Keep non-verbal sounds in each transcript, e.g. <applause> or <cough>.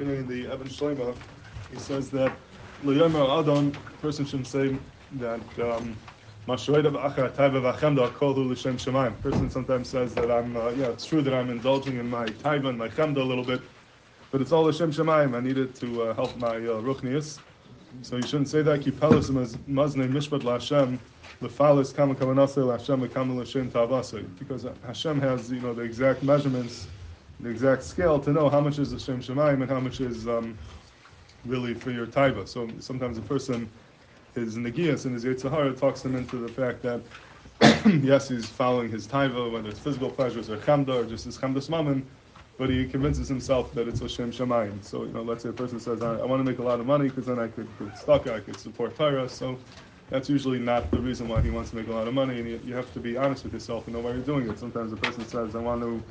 continuing the Even Shlema, he says that L'yomer Adon, person shouldn't say that um. Person sometimes says that I'm, uh, yeah, it's true that I'm indulging in my Taiva and my Chemda a little bit, but it's all L'Shem Shemaim. I need it to uh, help my uh, Ruchnius. So you shouldn't say that. Kipelis Mazne Mishpat LaHashem Lefalis Kama Kavanase LaHashem Lekama L'Shem Tavase. Because Hashem has, you know, the exact measurements, the exact scale to know how much is L'Shem Shemaim and how much is um, really for your taiva. So sometimes a person, his negias and his yitzhahara talks him into the fact that <clears throat> yes, he's following his taiva, whether it's physical pleasures or chamda or just his chamdas mammon, but he convinces himself that it's Hashem Shemayim. So, you know, let's say a person says, I, I want to make a lot of money because then I could get stuck, I could support Torah. So that's usually not the reason why he wants to make a lot of money. And you, you have to be honest with yourself and know why you're doing it. Sometimes a person says, I want to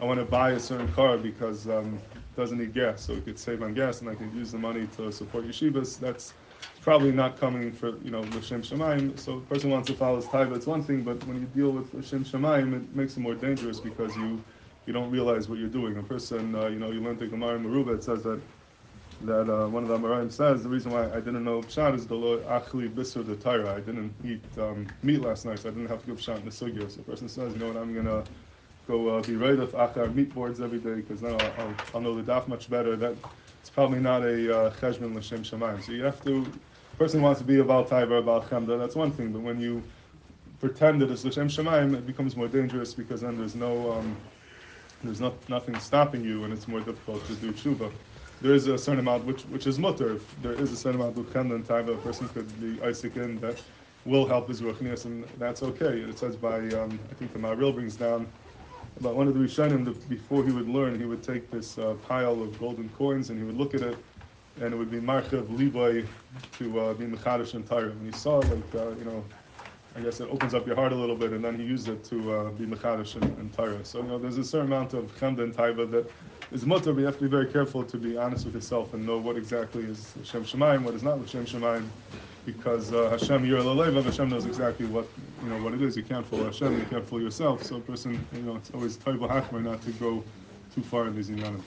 I want to buy a certain car because um, it doesn't need gas, so it could save on gas, and I can use the money to support yeshivas. That's probably not coming for you know l'shem shemaim. So a person wants to follow his taiva, it's one thing, but when you deal with l'shem shemaim, it makes it more dangerous because you you don't realize what you're doing. A person, uh, you know, you learn the Gemara in Meruba, it says that that uh, one of the Amoraim says the reason why I didn't know Pshat is the lo achli bisur the Torah. I didn't eat um, meat last night, so I didn't have to give Pshat in the sugya. So a person says, you know what, I'm gonna go uh, be right of achar meat boards every day because now I'll, I'll, I'll, know the daf much better. That it's probably not a uh, cheshbon l'shem shemayim. So you have to. Person wants to be about taiva about chemda. That's one thing, but when you pretend that it's l'shem shemayim, it becomes more dangerous because then there's no um, there's not nothing stopping you, and it's more difficult to do tshuva. There is a certain amount which which is mutter. If there is a certain amount of chemda and taiva, a person could be Isaac in that will help his ruchnias, and that's okay. It says by um, I think the Maril brings down but one of the Rishonim, before he would learn, he would take this uh, pile of golden coins and he would look at it, and it would be Marchev Levi to uh, be Mechadish and Tyre. And he saw, like, uh, you know, I guess it opens up your heart a little bit, and then he used it to uh, be Mechadish and, and. So, you know, there's a certain amount of Chemda and Taiva that is mutter, but you have to be very careful to be honest with yourself and know what exactly is Shem Shemaim, what is not Shem Shemaim because uh, Hashem Yir Hashem knows exactly what you know what it is. You can't fool Hashem, you can't fool yourself. So a person, you know, it's always terrible hakmar not to go too far in these inyanim.